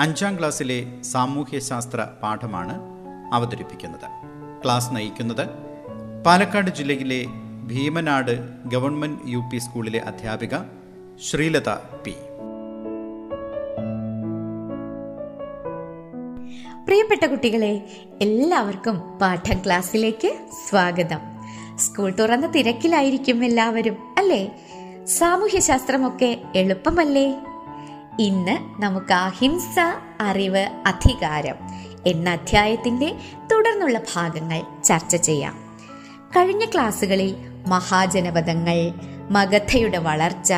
അഞ്ചാം ക്ലാസ്സിലെ സാമൂഹ്യശാസ്ത്ര പാഠമാണ് അവതരിപ്പിക്കുന്നത്. ക്ലാസ് നയിക്കുന്നത് പാലക്കാട് ജില്ലയിലെ ഭീമനാട് ഗവൺമെന്റ് യു പി സ്കൂളിലെ അധ്യാപിക ശ്രീലത പി. പ്രിയപ്പെട്ട കുട്ടികളെ എല്ലാവർക്കും പാഠം ക്ലാസ്സിലേക്ക് സ്വാഗതം. സ്കൂൾ തുറന്ന തിരക്കിലായിരിക്കും എല്ലാവരും അല്ലേ? സാമൂഹ്യശാസ്ത്രമൊക്കെ എളുപ്പമല്ലേ? ഇന്ന് നമുക്ക് അഹിംസ അറിവ് അധികാരം എന്ന അധ്യായത്തിന്റെ തുടർന്നുള്ള ഭാഗങ്ങൾ ചർച്ച ചെയ്യാം. കഴിഞ്ഞ ക്ലാസ്സുകളിൽ മഹാജനപദങ്ങൾ മഗധയുടെ വളർച്ച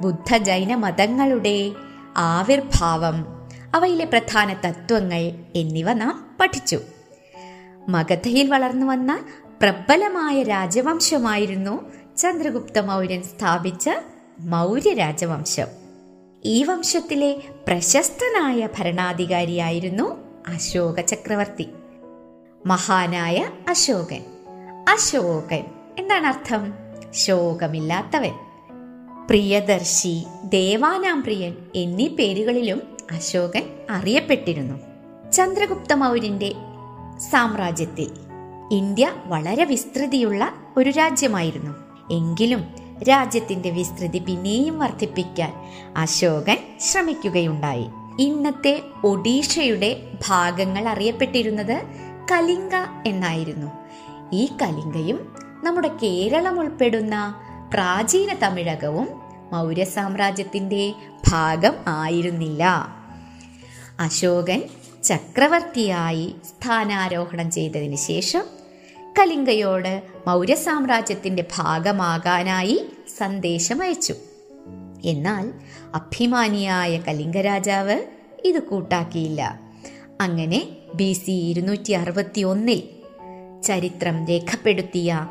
ബുദ്ധ ജൈന മതങ്ങളുടെ ആവിർഭാവം അവയിലെ പ്രധാന തത്വങ്ങൾ എന്നിവ നാം പഠിച്ചു. മഗധയിൽ വളർന്നു വന്ന പ്രബലമായ രാജവംശമായിരുന്നു ചന്ദ്രഗുപ്ത മൗര്യൻ സ്ഥാപിച്ച മൗര്യ രാജവംശം ഈ വംശത്തിലെ പ്രശസ്തനായ ഭരണാധികാരിയായിരുന്നു അശോക ചക്രവർത്തി. മഹാനായ അശോകൻ. അശോകൻ എന്താണ് അർത്ഥം. ശോകമില്ലാത്തവൻ. പ്രിയദർശി ദേവാനാം പ്രിയൻ എന്നീ പേരുകളിലും അശോകൻ അറിയപ്പെട്ടിരുന്നു. ചന്ദ്രഗുപ്ത മൗര്യന്റെ സാമ്രാജ്യത്തിൽ ഇന്ത്യ വളരെ വിസ്തൃതിയുള്ള ഒരു രാജ്യമായിരുന്നു. എങ്കിലും രാജ്യത്തിന്റെ വിസ്തൃതി പിന്നെയും വർദ്ധിപ്പിക്കാൻ അശോകൻ ശ്രമിക്കുകയുണ്ടായി. ഇന്നത്തെ ഒഡീഷയുടെ ഭാഗങ്ങൾ അറിയപ്പെട്ടിരുന്നത് കലിംഗ എന്നായിരുന്നു. ഈ കലിംഗയും നമ്മുടെ കേരളം ഉൾപ്പെടുന്ന പ്രാചീന തമിഴകവും മൗര്യ സാമ്രാജ്യത്തിന്റെ ഭാഗം ആയിരുന്നില്ല. അശോകൻ ചക്രവർത്തിയായി സ്ഥാനാരോഹണം ചെയ്തതിന് ശേഷം കലിംഗയോട് മൗര്യ സാമ്രാജ്യത്തിന്റെ ഭാഗമാകാനായി സന്ദേശം അയച്ചു എന്നാൽ അഭിമാനിയായ കലിംഗ രാജാവ് ഇത് കൂട്ടാക്കിയില്ല. അങ്ങനെ ബി സി ഇരുന്നൂറ്റി അറുപത്തി ഒന്നിൽ ചരിത്രം രേഖപ്പെടുത്തിയ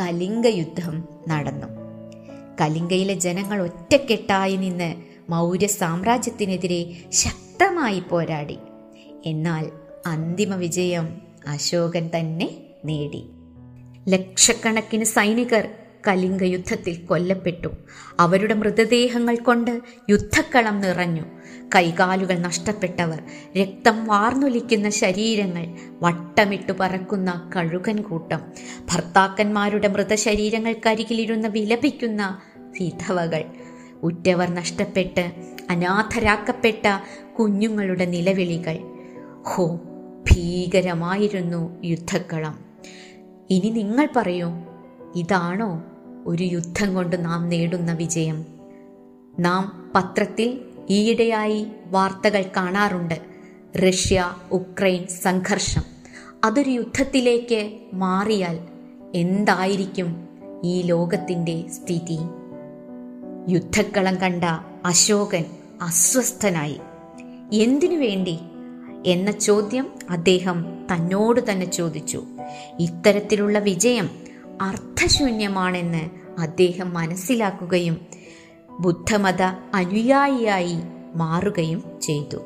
കലിംഗ യുദ്ധം നടന്നു. കലിംഗയിലെ ജനങ്ങൾ ഒറ്റക്കെട്ടായി നിന്ന് മൗര്യ സാമ്രാജ്യത്തിനെതിരെ ശക്തമായി പോരാടി. എന്നാൽ അന്തിമ വിജയം അശോകൻ തന്നെ നേടി. ലക്ഷക്കണക്കിന് സൈനികർ കലിംഗ യുദ്ധത്തിൽ കൊല്ലപ്പെട്ടു. അവരുടെ മൃതദേഹങ്ങൾ കൊണ്ട് യുദ്ധക്കളം നിറഞ്ഞു. കൈകാലുകൾ നഷ്ടപ്പെട്ടവർ രക്തം വാർന്നൊലിക്കുന്ന ശരീരങ്ങൾ വട്ടമിട്ടു പറക്കുന്ന കഴുകൻ കൂട്ടം ഭർത്താക്കന്മാരുടെ മൃതശരീരങ്ങൾക്കരികിലിരുന്ന് വിലപിക്കുന്ന വിധവകൾ ഉറ്റവർ നഷ്ടപ്പെട്ട് അനാഥരാക്കപ്പെട്ട കുഞ്ഞുങ്ങളുടെ നിലവിളികൾ. ഹോ ഭീകരമായിരുന്നു യുദ്ധക്കളം. ഇനി നിങ്ങൾ പറയൂ ഇതാണോ ഒരു യുദ്ധം കൊണ്ട് നാം നേടുന്ന വിജയം? നാം പത്രത്തിൽ ഈയിടെയായി വാർത്തകൾ കാണാറുണ്ട്. റഷ്യ ഉക്രൈൻ സംഘർഷം. അതൊരു യുദ്ധത്തിലേക്ക് മാറിയാൽ എന്തായിരിക്കും ഈ ലോകത്തിന്റെ സ്ഥിതി? യുദ്ധക്കളം കണ്ട അശോകൻ അസ്വസ്ഥനായി. എന്തിനു വേണ്ടി? എന്ന ചോദ്യം അദ്ദേഹം തന്നോട് തന്നെ ചോദിച്ചു. ഇത്തരത്തിലുള്ള വിജയം അർത്ഥശൂന്യമാണെന്ന് അദ്ദേഹം മനസ്സിലാക്കുകയും ബുദ്ധമത അനുയായിയായി മാറുകയും ചെയ്തു.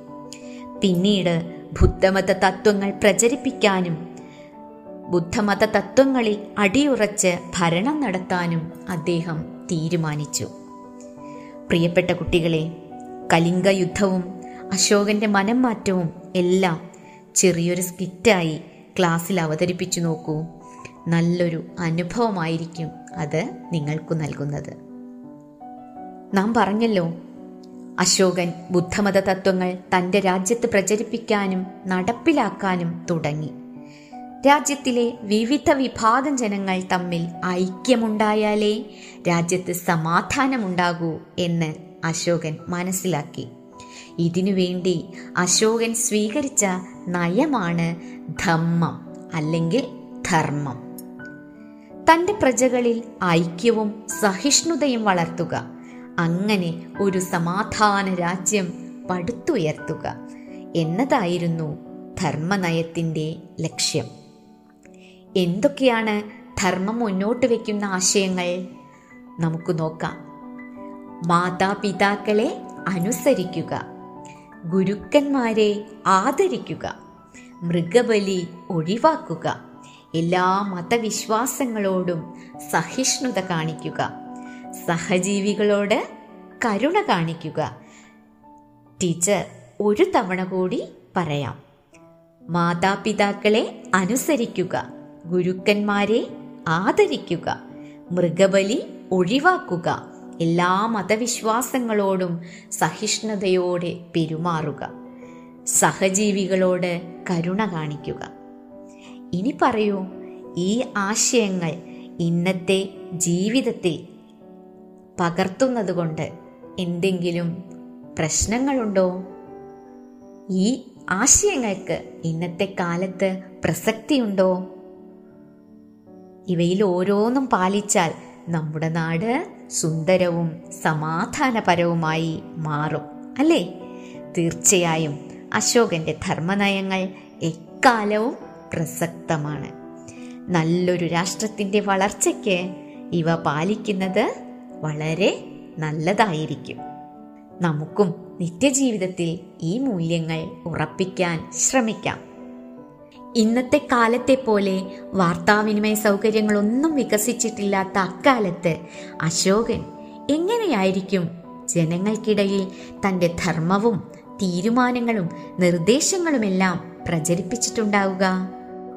പിന്നീട് ബുദ്ധമത തത്വങ്ങൾ പ്രചരിപ്പിക്കാനും ബുദ്ധമത തത്വങ്ങളിൽ അടിയുറച്ച് ഭരണം നടത്താനും അദ്ദേഹം തീരുമാനിച്ചു. പ്രിയപ്പെട്ട കുട്ടികളെ കലിംഗ യുദ്ധവും അശോകന്റെ മനം മാറ്റവും എല്ലാം ചെറിയൊരു സ്കിറ്റായി ക്ലാസ്സിൽ അവതരിപ്പിച്ചു നോക്കൂ. നല്ലൊരു അനുഭവമായിരിക്കും അത് നിങ്ങൾക്കു നൽകുന്നത്. നാം പറഞ്ഞല്ലോ അശോകൻ ബുദ്ധമത തത്വങ്ങൾ തന്റെ രാജ്യത്ത് പ്രചരിപ്പിക്കാനും നടപ്പിലാക്കാനും തുടങ്ങി. രാജ്യത്തിലെ വിവിധ വിഭാഗം ജനങ്ങൾ തമ്മിൽ ഐക്യമുണ്ടായാലേ രാജ്യത്ത് സമാധാനമുണ്ടാകൂ എന്ന് അശോകൻ മനസ്സിലാക്കി. ഇതിനുവേണ്ടി അശോകൻ സ്വീകരിച്ച നയമാണ് ധമ്മം അല്ലെങ്കിൽ ധർമ്മം. തന്റെ പ്രജകളിൽ ഐക്യവും സഹിഷ്ണുതയും വളർത്തുക. അങ്ങനെ ഒരു സമാധാന രാജ്യം പടുത്തുയർത്തുക എന്നതായിരുന്നു ധർമ്മനയത്തിന്റെ ലക്ഷ്യം. എന്തൊക്കെയാണ് ധർമ്മം മുന്നോട്ട് വയ്ക്കുന്ന ആശയങ്ങൾ? നമുക്ക് നോക്കാം. മാതാപിതാക്കളെ അനുസരിക്കുക. ഗുരുക്കന്മാരെ ആദരിക്കുക മൃഗബലി ഒഴിവാക്കുക എല്ലാ മതവിശ്വാസങ്ങളോടും സഹിഷ്ണുത കാണിക്കുക സഹജീവികളോട് കരുണ കാണിക്കുക. ടീച്ചർ ഒരു തവണ കൂടി പറയാം. മാതാപിതാക്കളെ അനുസരിക്കുക ഗുരുക്കന്മാരെ ആദരിക്കുക മൃഗബലി ഒഴിവാക്കുക. എല്ലാ മതവിശ്വാസങ്ങളോടും സഹിഷ്ണുതയോടെ പെരുമാറുക. സഹജീവികളോട് കരുണ കാണിക്കുക. ഇനി പറയൂ ഈ ആശയങ്ങൾ ഇന്നത്തെ ജീവിതത്തിൽ പകർത്തുന്നതുകൊണ്ട് എന്തെങ്കിലും പ്രശ്നങ്ങളുണ്ടോ? ഈ ആശയങ്ങൾക്ക് ഇന്നത്തെ കാലത്ത് പ്രസക്തിയുണ്ടോ? ഇവയിൽ ഓരോന്നും പാലിച്ചാൽ നമ്മുടെ നാട് സുന്ദരവും സമാധാനപരവുമായി മാറും അല്ലേ? തീർച്ചയായും അശോകന്റെ ധർമ്മനയങ്ങൾ എക്കാലവും പ്രസക്തമാണ്. നല്ലൊരു രാഷ്ട്രത്തിന്റെ വളർച്ചയ്ക്ക് ഇവ പാലിക്കുന്നത് വളരെ നല്ലതായിരിക്കും. നമുക്കും നിത്യജീവിതത്തിൽ ഈ മൂല്യങ്ങൾ ഉറപ്പിക്കാൻ ശ്രമിക്കാം. ഇന്നത്തെ കാലത്തെ പോലെ വാർത്താവിനിമയ സൗകര്യങ്ങളൊന്നും വികസിച്ചിട്ടില്ലാത്ത അക്കാലത്ത് അശോകൻ എങ്ങനെയായിരിക്കും ജനങ്ങൾക്കിടയിൽ തന്റെ ധർമ്മവും തീരുമാനങ്ങളും നിർദ്ദേശങ്ങളുമെല്ലാം പ്രചരിപ്പിച്ചിട്ടുണ്ടാവുക?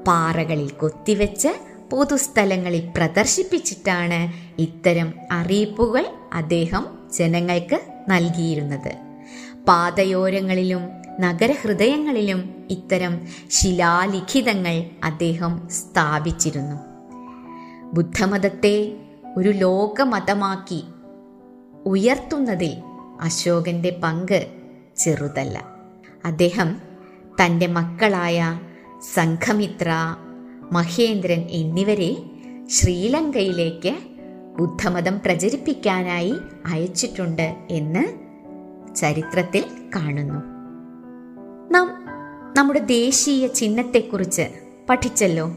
പാറകളിൽ കൊത്തിവെച്ച് പൊതുസ്ഥലങ്ങളിൽ പ്രദർശിപ്പിച്ചിട്ടാണ് ഇത്തരം അറിയിപ്പുകൾ അദ്ദേഹം ജനങ്ങൾക്ക് നൽകിയിരുന്നത്. പാതയോരങ്ങളിലും നഗരഹൃദയങ്ങളിലും ഇത്തരം ശിലാലിഖിതങ്ങൾ അദ്ദേഹം സ്ഥാപിച്ചിരുന്നു. ബുദ്ധമതത്തെ ഒരു ലോകമതമാക്കി ഉയർത്തുന്നതിൽ അശോകന്റെ പങ്ക് ചെറുതല്ല. അദ്ദേഹം തന്റെ മക്കളായ സംഘമിത്ര മഹേന്ദ്രൻ എന്നിവരെ ശ്രീലങ്കയിലേക്ക് ബുദ്ധമതം പ്രചരിപ്പിക്കാനായി അയച്ചിട്ടുണ്ട് എന്ന് ചരിത്രത്തിൽ കാണുന്നു. നാം നമ്മുടെ ദേശീയ ചിഹ്നത്തെക്കുറിച്ച് പഠിച്ചല്ലോ.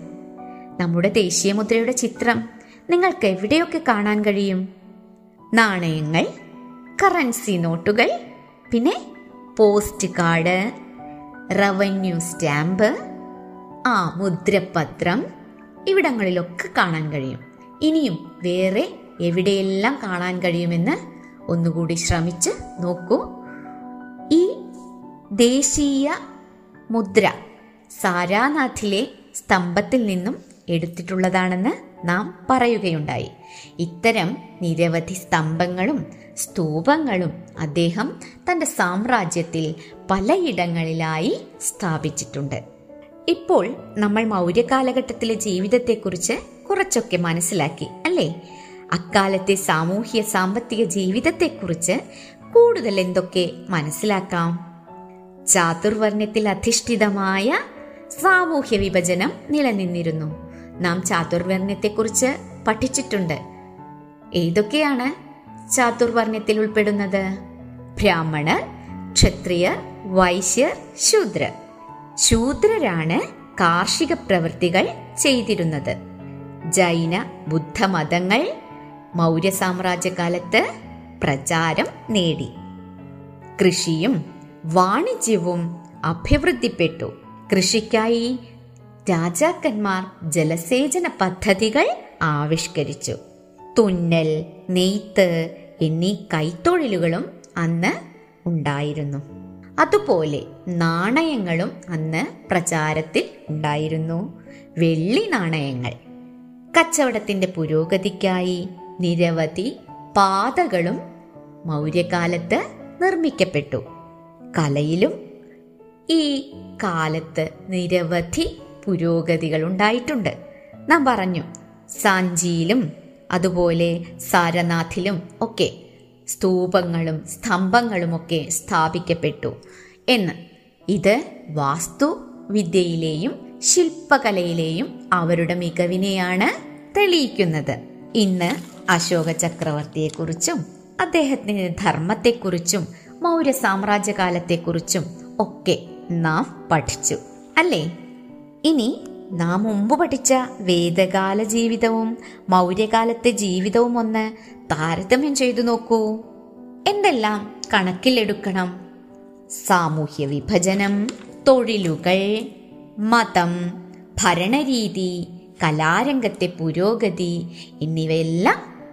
നമ്മുടെ ദേശീയ മുദ്രയുടെ ചിത്രം നിങ്ങൾക്ക് എവിടെയൊക്കെ കാണാൻ കഴിയും? നാണയങ്ങൾ കറൻസി നോട്ടുകൾ പിന്നെ പോസ്റ്റ് കാർഡ് റവന്യൂ സ്റ്റാമ്പ് ആ മുദ്രപത്രം ഇവിടങ്ങളിലൊക്കെ കാണാൻ കഴിയും. ഇനിയും വേറെ എവിടെയെല്ലാം കാണാൻ കഴിയുമെന്ന് ഒന്നുകൂടി ശ്രമിച്ച് നോക്കൂ. ദേശീയ മുദ്ര സാരാനാഥിലെ സ്തംഭത്തിൽ നിന്നും എടുത്തിട്ടുള്ളതാണെന്ന് നാം പറയുകയുണ്ടായി. ഇത്തരം നിരവധി സ്തംഭങ്ങളും സ്തൂപങ്ങളും അദ്ദേഹം തന്റെ സാമ്രാജ്യത്തിൽ പലയിടങ്ങളിലായി സ്ഥാപിച്ചിട്ടുണ്ട്. ഇപ്പോൾ നമ്മൾ മൗര്യ കാലഘട്ടത്തിലെ ജീവിതത്തെക്കുറിച്ച് കുറച്ചൊക്കെ മനസ്സിലാക്കി അല്ലേ? അക്കാലത്തെ സാമൂഹ്യ സാമ്പത്തിക ജീവിതത്തെക്കുറിച്ച് കൂടുതൽ എന്തൊക്കെ മനസ്സിലാക്കാം? ചാതുർവർണത്തിൽ അധിഷ്ഠിതമായ സാമൂഹ്യ വിഭജനം നിലനിന്നിരുന്നു. നാം ചാതുർവർണത്തെക്കുറിച്ച് പഠിച്ചിട്ടുണ്ട്. ഏതൊക്കെയാണ് ചാതുർവർണത്തിൽ ഉൾപ്പെടുന്നത്? ബ്രാഹ്മണർ ക്ഷത്രിയർ വൈശ്യർ ശൂദ്രർ ശൂദ്രരാണ് കാർഷിക പ്രവൃത്തികൾ ചെയ്തിരുന്നത്. ജൈന ബുദ്ധമതങ്ങൾ മൗര്യ സാമ്രാജ്യകാലത്ത് പ്രചാരം നേടി. കൃഷിയും വാണിജ്യവും അഭിവൃദ്ധിപ്പെട്ടു. കൃഷിക്കായി രാജാക്കന്മാർ ജലസേചന പദ്ധതികൾ ആവിഷ്കരിച്ചു. തുന്നൽ നെയ്ത്ത് എന്നീ കൈത്തൊഴിലുകളും അന്ന് ഉണ്ടായിരുന്നു. അതുപോലെ നാണയങ്ങളും അന്ന് പ്രചാരത്തിൽ ഉണ്ടായിരുന്നു. വെള്ളി നാണയങ്ങൾ. കച്ചവടത്തിന്റെ പുരോഗതിക്കായി നിരവധി പാതകളും മൗര്യകാലത്ത് നിർമ്മിക്കപ്പെട്ടു. കലയിലും ഈ കാലത്ത് നിരവധി പുരോഗതികൾ ഉണ്ടായിട്ടുണ്ട് നാം പറഞ്ഞു സാഞ്ചിയിലും അതുപോലെ സാരനാഥിലും ഒക്കെ സ്തൂപങ്ങളും സ്തംഭങ്ങളുമൊക്കെ സ്ഥാപിക്കപ്പെട്ടു എന്ന്. ഇത് വാസ്തുവിദ്യയിലെയും ശില്പകലയിലെയും അവരുടെ മികവിനെയാണ് തെളിയിക്കുന്നത്. ഇന്ന് അശോക ചക്രവർത്തിയെക്കുറിച്ചും അദ്ദേഹത്തിന്റെ ധർമ്മത്തെക്കുറിച്ചും മൗര്യ സാമ്രാജ്യകാലത്തെക്കുറിച്ചും ഒക്കെ നാം പഠിച്ചു. അല്ലേ? ഇനി നാം മുമ്പ് പഠിച്ച വേദകാല ജീവിതവും മൗര്യകാലത്തെ ജീവിതവും ഒന്ന് താരതമ്യം ചെയ്തു നോക്കൂ. എന്തെല്ലാം കണക്കിലെടുക്കണം? സാമൂഹ്യ വിഭജനം തൊഴിലുകൾ മതം ഭരണരീതി കലാരംഗത്തെ പുരോഗതി എന്നിവയെല്ലാം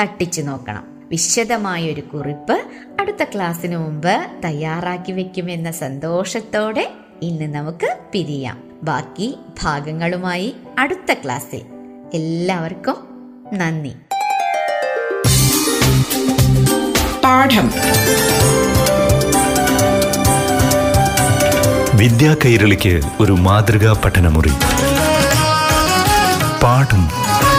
തട്ടിച്ചു നോക്കണം. വിശദമായൊരു കുറിപ്പ് അടുത്ത ക്ലാസ്സിന് മുമ്പ് തയ്യാറാക്കി വെക്കുമെന്ന സന്തോഷത്തോടെ ഇന്ന് നമുക്ക് പിരിയാം. ബാക്കി ഭാഗങ്ങളുമായി അടുത്ത ക്ലാസ്സിൽ. എല്ലാവർക്കും നന്ദി. പാഠം. വിദ്യാ കൈരളിക്ക് ഒരു മാതൃകാ പഠനമുറി. പാഠം. പാഠം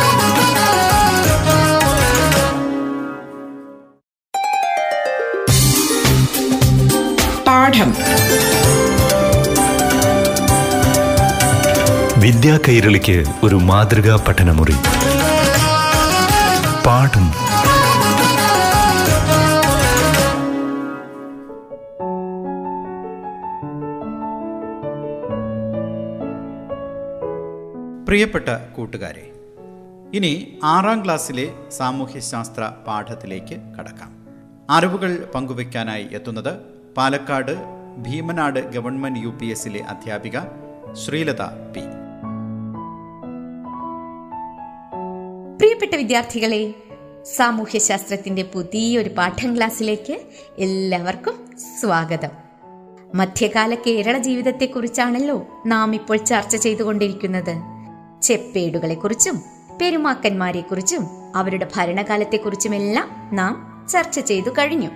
വിദ്യാ കൈരളിക്ക് ഒരു മാതൃകാ പഠനമുറി. പാഠം. പ്രിയപ്പെട്ട കൂട്ടുകാരെ ഇനി ആറാം ക്ലാസ്സിലെ സാമൂഹ്യശാസ്ത്ര പാഠത്തിലേക്ക് കടക്കാം. അറിവുകൾ പങ്കുവയ്ക്കാനായി എത്തുന്നത് Palakkad Bheemanad government U P എസിലെ അധ്യാപിക ശ്രീലത പി. പ്രിയപ്പെട്ട വിദ്യാർത്ഥികളെ സാമൂഹ്യശാസ്ത്രത്തിന്റെ പുതിയൊരു പാഠം ക്ലാസ്സിലേക്ക് എല്ലാവർക്കും സ്വാഗതം. മധ്യകാല കേരള ജീവിതത്തെക്കുറിച്ചാണല്ലോ നാം ഇപ്പോൾ ചർച്ച ചെയ്തുകൊണ്ടിരിക്കുന്നത്. ചെപ്പേടുകളെക്കുറിച്ചും പെരുമാക്കന്മാരെക്കുറിച്ചും അവരുടെ ഭരണകാലത്തെക്കുറിച്ചുമെല്ലാം നാം ചർച്ച ചെയ്തു കഴിഞ്ഞു.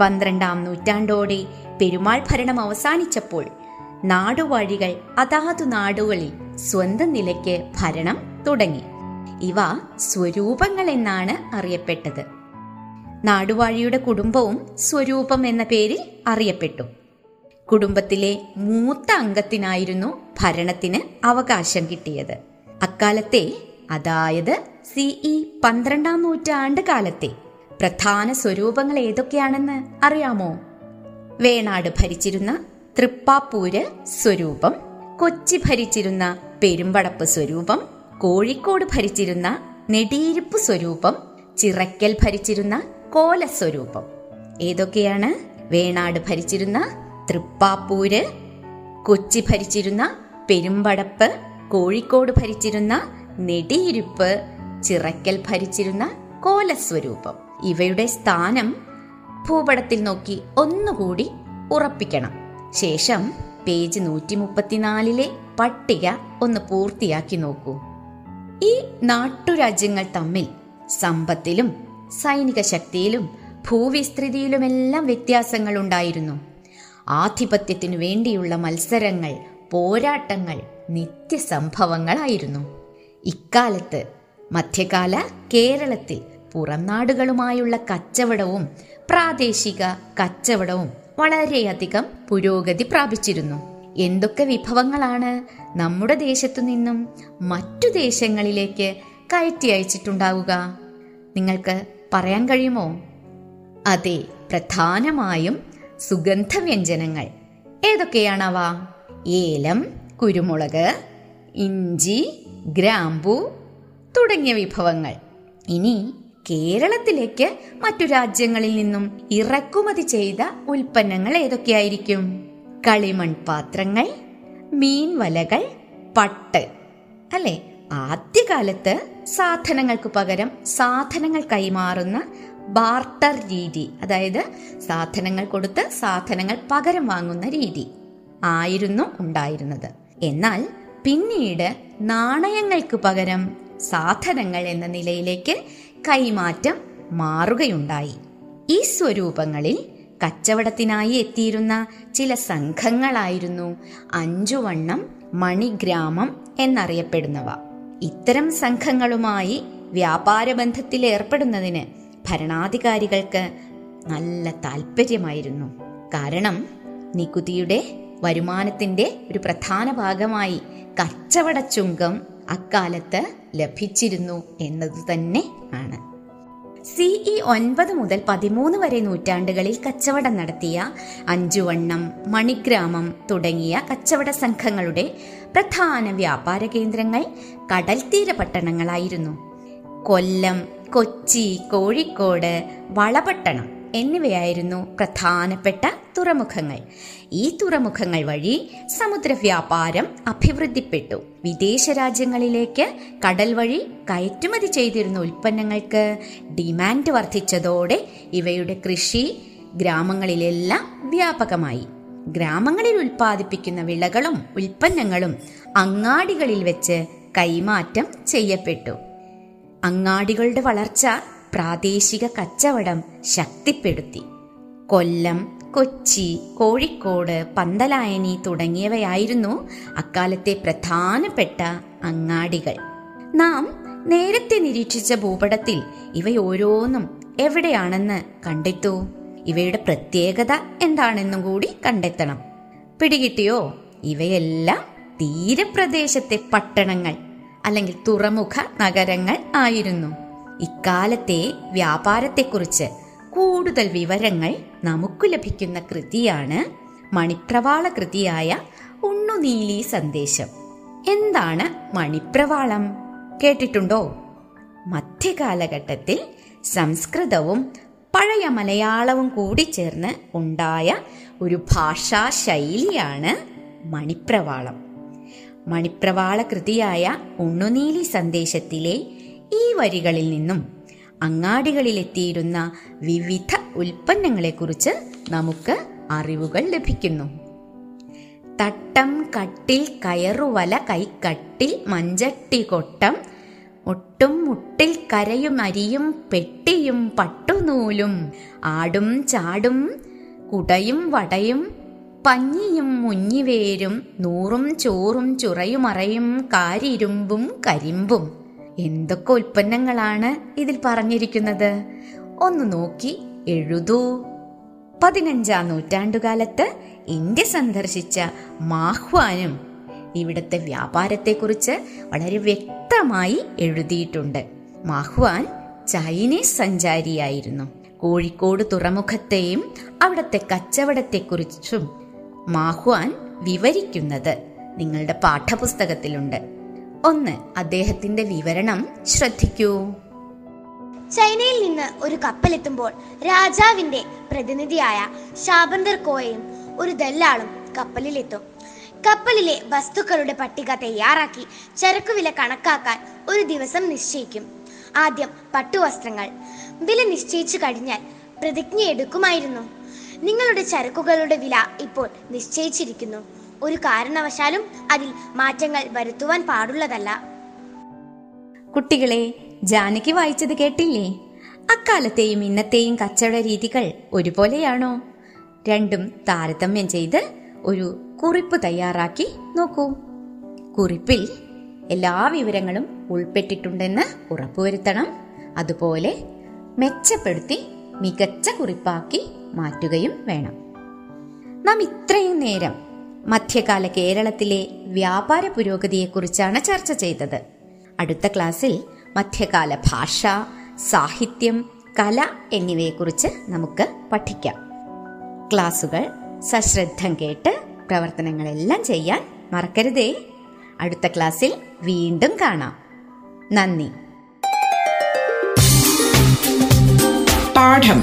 പന്ത്രണ്ടാം നൂറ്റാണ്ടോടെ പെരുമാൾ ഭരണം അവസാനിച്ചപ്പോൾ നാടുവാഴികൾ അതാതു നാടുകളിൽ സ്വന്തം നിലയ്ക്ക് ഭരണം തുടങ്ങി. ഇവ സ്വരൂപങ്ങൾ എന്നാണ് അറിയപ്പെട്ടത്. നാടുവാഴിയുടെ കുടുംബവും സ്വരൂപം എന്ന പേരിൽ അറിയപ്പെട്ടു. കുടുംബത്തിലെ മൂത്ത അംഗത്തിനായിരുന്നു ഭരണത്തിന് അവകാശം കിട്ടിയത്. അക്കാലത്തെ അതായത് സിഇ പന്ത്രണ്ടാം നൂറ്റാണ്ട് കാലത്തെ പ്രധാന സ്വരൂപങ്ങൾ ഏതൊക്കെയാണെന്ന് അറിയാമോ? വേണാട് ഭരിച്ചിരുന്ന തൃപ്പാപ്പൂര് സ്വരൂപം കൊച്ചി ഭരിച്ചിരുന്ന പെരുമ്പടപ്പ് സ്വരൂപം കോഴിക്കോട് ഭരിച്ചിരുന്ന നെടിയിരുപ്പ് സ്വരൂപം ചിറക്കൽ ഭരിച്ചിരുന്ന കോല സ്വരൂപം. ഏതൊക്കെയാണ്? വേണാട് ഭരിച്ചിരുന്ന തൃപ്പാപ്പൂര് കൊച്ചി ഭരിച്ചിരുന്ന പെരുമ്പടപ്പ് കോഴിക്കോട് ഭരിച്ചിരുന്ന നെടിയിരുപ്പ് ചിറക്കൽ ഭരിച്ചിരുന്ന കോലസ്വരൂപം ഇവയുടെ സ്ഥാനം ഭൂപടത്തിൽ നോക്കി ഒന്നുകൂടി ഉറപ്പിക്കണം. ശേഷം പേജ് നൂറ്റി മുപ്പത്തിനാലിലെ പട്ടിക ഒന്ന് പൂർത്തിയാക്കി നോക്കൂ. ഈ നാട്ടുരാജ്യങ്ങൾ തമ്മിൽ സമ്പത്തിലും സൈനിക ശക്തിയിലും ഭൂവിസ്തൃതിയിലുമെല്ലാം വ്യത്യാസങ്ങൾ ഉണ്ടായിരുന്നു ആധിപത്യത്തിനു വേണ്ടിയുള്ള മത്സരങ്ങൾ പോരാട്ടങ്ങൾ നിത്യസംഭവങ്ങളായിരുന്നു. ഇക്കാലത്ത് മധ്യകാല കേരളത്തിൽ പുറംനാടുകളുമായുള്ള കച്ചവടവും പ്രാദേശിക കച്ചവടവും വളരെയധികം പുരോഗതി പ്രാപിച്ചിരുന്നു. എന്തൊക്കെ വിഭവങ്ങളാണ് നമ്മുടെ ദേശത്തു നിന്നും മറ്റു ദേശങ്ങളിലേക്ക് കയറ്റി അയച്ചിട്ടുണ്ടാവുക? നിങ്ങൾക്ക് പറയാൻ കഴിയുമോ? അതെ പ്രധാനമായും സുഗന്ധവ്യഞ്ജനങ്ങൾ. ഏതൊക്കെയാണവ? ഏലം കുരുമുളക് ഇഞ്ചി ഗ്രാമ്പു തുടങ്ങിയ വിഭവങ്ങൾ. ഇനി കേരളത്തിലേക്ക് മറ്റു രാജ്യങ്ങളിൽ നിന്നും ഇറക്കുമതി ചെയ്ത ഉൽപ്പന്നങ്ങൾ ഏതൊക്കെയായിരിക്കും? കളിമൺ പാത്രങ്ങൾ മീൻ വലകൾ പട്ട്. അല്ലെ? ആദ്യകാലത്ത് സാധനങ്ങൾക്ക് പകരം സാധനങ്ങൾ കൈമാറുന്ന ബാർട്ടർ രീതി. അതായത് സാധനങ്ങൾ കൊടുത്ത് സാധനങ്ങൾ പകരം വാങ്ങുന്ന രീതി ആയിരുന്നു ഉണ്ടായിരുന്നത്. എന്നാൽ പിന്നീട് നാണയങ്ങൾക്ക് പകരം സാധനങ്ങൾ എന്ന നിലയിലേക്ക് കൈമാറ്റം മാറുകയുണ്ടായി. ഈ സ്വരൂപങ്ങളിൽ കച്ചവടത്തിനായി എത്തിയിരുന്ന ചില സംഘങ്ങളായിരുന്നു അഞ്ചുവണ്ണം മണിഗ്രാമം എന്നറിയപ്പെടുന്നവ. ഇത്തരം സംഘങ്ങളുമായി വ്യാപാര ബന്ധത്തിൽ ഏർപ്പെടുന്നതിന് ഭരണാധികാരികൾക്ക് നല്ല താല്പര്യമായിരുന്നു കാരണം നികുതിയുടെ വരുമാനത്തിന്റെ ഒരു പ്രധാന ഭാഗമായി കച്ചവട ചുങ്കം അക്കാലത്ത് ലഭിച്ചിരുന്നു എന്നത് തന്നെ ആണ്. സിഇ ഒൻപത് മുതൽ പതിമൂന്ന് വരെ നൂറ്റാണ്ടുകളിൽ കച്ചവടം നടത്തിയ അഞ്ചുവണ്ണം മണിഗ്രാമം തുടങ്ങിയ കച്ചവട സംഘങ്ങളുടെ പ്രധാന വ്യാപാര കേന്ദ്രങ്ങൾ കടൽത്തീര പട്ടണങ്ങളായിരുന്നു. കൊല്ലം കൊച്ചി കോഴിക്കോട് വളപട്ടണം എന്നിവയായിരുന്നു പ്രധാനപ്പെട്ട തുറമുഖങ്ങൾ. ഈ തുറമുഖങ്ങൾ വഴി സമുദ്ര വ്യാപാരം അഭിവൃദ്ധിപ്പെട്ടു. വിദേശ രാജ്യങ്ങളിലേക്ക് കടൽ വഴി കയറ്റുമതി ചെയ്തിരുന്ന ഉൽപ്പന്നങ്ങൾക്ക് ഡിമാൻഡ് വർദ്ധിച്ചതോടെ ഇവയുടെ കൃഷി ഗ്രാമങ്ങളിലെല്ലാം വ്യാപകമായി. ഗ്രാമങ്ങളിൽ ഉൽപ്പാദിപ്പിക്കുന്ന വിളകളും ഉൽപ്പന്നങ്ങളും അങ്ങാടികളിൽ വെച്ച് കൈമാറ്റം ചെയ്യപ്പെട്ടു. അങ്ങാടികളുടെ വളർച്ച പ്രാദേശിക കച്ചവടം ശക്തിപ്പെടുത്തി. കൊല്ലം കൊച്ചി കോഴിക്കോട് പന്തലായനി തുടങ്ങിയവയായിരുന്നു അക്കാലത്തെ പ്രധാനപ്പെട്ട അങ്ങാടികൾ. നാം നേരത്തെ നിരീക്ഷിച്ച ഭൂപടത്തിൽ ഇവയോരോന്നും എവിടെയാണെന്ന് കണ്ടെത്തൂ. ഇവയുടെ പ്രത്യേകത എന്താണെന്നും കൂടി കണ്ടെത്തണം. പിടികിട്ടിയോ? ഇവയെല്ലാം തീരപ്രദേശത്തെ പട്ടണങ്ങൾ അല്ലെങ്കിൽ തുറമുഖ നഗരങ്ങൾ ആയിരുന്നു. ഇക്കാലത്തെ വ്യാപാരത്തെക്കുറിച്ച് കൂടുതൽ വിവരങ്ങൾ നമുക്ക് ലഭിക്കുന്ന കൃതിയാണ് മണിപ്രവാള കൃതിയായ ഉണ്ണുനീലി സന്ദേശം. എന്താണ് മണിപ്രവാളം? കേട്ടിട്ടുണ്ടോ? മധ്യകാലഘട്ടത്തിൽ സംസ്കൃതവും പഴയ മലയാളവും കൂടി ചേർന്ന് ഉണ്ടായ ഒരു ഭാഷാ ശൈലിയാണ് മണിപ്രവാളം. മണിപ്രവാള കൃതിയായ ഉണ്ണുനീലി സന്ദേശത്തിലെ ഈ വരികളിൽ നിന്നും അങ്ങാടികളിലെത്തിയിരുന്ന വിവിധ ഉൽപ്പന്നങ്ങളെക്കുറിച്ച് നമുക്ക് അറിവുകൾ ലഭിക്കുന്നു. തട്ടം കട്ടിൽ കയറുവല കൈക്കട്ടിൽ മഞ്ചട്ടി കൊട്ടം ഒട്ടും മുട്ടിൽ കരയും അരിയും പെട്ടിയും പട്ടുനൂലും ആടും ചാടും കുടയും വടയും പഞ്ഞിയും മുഞ്ഞിവേരും നൂറും ചോറും ചുറയുമറയും കാരിരുമ്പും കരിമ്പും. എന്തൊക്കെ ഉൽപ്പന്നങ്ങളാണ് ഇതിൽ പറഞ്ഞിരിക്കുന്നത്? ഒന്ന് നോക്കി എഴുതൂ. പതിനഞ്ചാം നൂറ്റാണ്ടുകാലത്ത് ഇന്ത്യ സന്ദർശിച്ച മാഹ്വാനും ഇവിടുത്തെ വ്യാപാരത്തെക്കുറിച്ച് വളരെ വ്യക്തമായി എഴുതിയിട്ടുണ്ട്. മാഹ്വാൻ ചൈനീസ് സഞ്ചാരിയായിരുന്നു. കോഴിക്കോട് തുറമുഖത്തെയും അവിടുത്തെ കച്ചവടത്തെക്കുറിച്ചും മാഹ്വാൻ വിവരിക്കുന്നത് നിങ്ങളുടെ പാഠപുസ്തകത്തിലുണ്ട്. ഒന്ന് അദ്ദേഹത്തിന്റെ വിവരണം ശ്രദ്ധിക്കൂ. ചൈനയിൽ നിന്ന് ഒരു കപ്പലെത്തുമ്പോൾ രാജാവിന്റെ പ്രതിനിധിയായ ശാബന്തർ കോയയും ഒരു ദല്ലാളും കപ്പലിലെത്തും. കപ്പലിലെ വസ്തുക്കളുടെ പട്ടിക തയ്യാറാക്കി ചരക്കുവില കണക്കാക്കാൻ ഒരു ദിവസം നിശ്ചയിക്കും. ആദ്യം പട്ടുവസ്ത്രങ്ങൾ. വില നിശ്ചയിച്ചു കഴിഞ്ഞാൽ പ്രതിജ്ഞ എടുക്കുമായിരുന്നു നിങ്ങളുടെ ചരക്കുകളുടെ വില ഇപ്പോൾ നിശ്ചയിച്ചിരിക്കുന്നു. ഒരു കാരണവശാലും അതിൽ മാറ്റങ്ങൾ വരുത്തുവാൻ പാടുള്ളതല്ല. കുട്ടികളെ ജാനകി വായിച്ചത് കേട്ടില്ലേ? അക്കാലത്തെയും ഇന്നത്തെയും കച്ചവട രീതികൾ ഒരുപോലെയാണോ? രണ്ടും താരതമ്യം ചെയ്ത് ഒരു കുറിപ്പ് തയ്യാറാക്കി നോക്കൂ. കുറിപ്പിൽ എല്ലാ വിവരങ്ങളും ഉൾപ്പെട്ടിട്ടുണ്ടെന്ന് ഉറപ്പുവരുത്തണം. അതുപോലെ മെച്ചപ്പെടുത്തി മികച്ച കുറിപ്പാക്കി മാറ്റുകയും വേണം. നാം ഇത്രയും നേരം മധ്യകാല കേരളത്തിലെ വ്യാപാര പുരോഗതിയെക്കുറിച്ചാണ് ചർച്ച ചെയ്തത്. അടുത്ത ക്ലാസ്സിൽ മധ്യകാല ഭാഷ സാഹിത്യം കല എന്നിവയെക്കുറിച്ച് നമുക്ക് പഠിക്കാം. ക്ലാസുകൾ സശ്രദ്ധം കേട്ട് പ്രവർത്തനങ്ങളെല്ലാം ചെയ്യാൻ മറക്കരുതേ. അടുത്ത ക്ലാസ്സിൽ വീണ്ടും കാണാം. നന്ദി. പാഠം.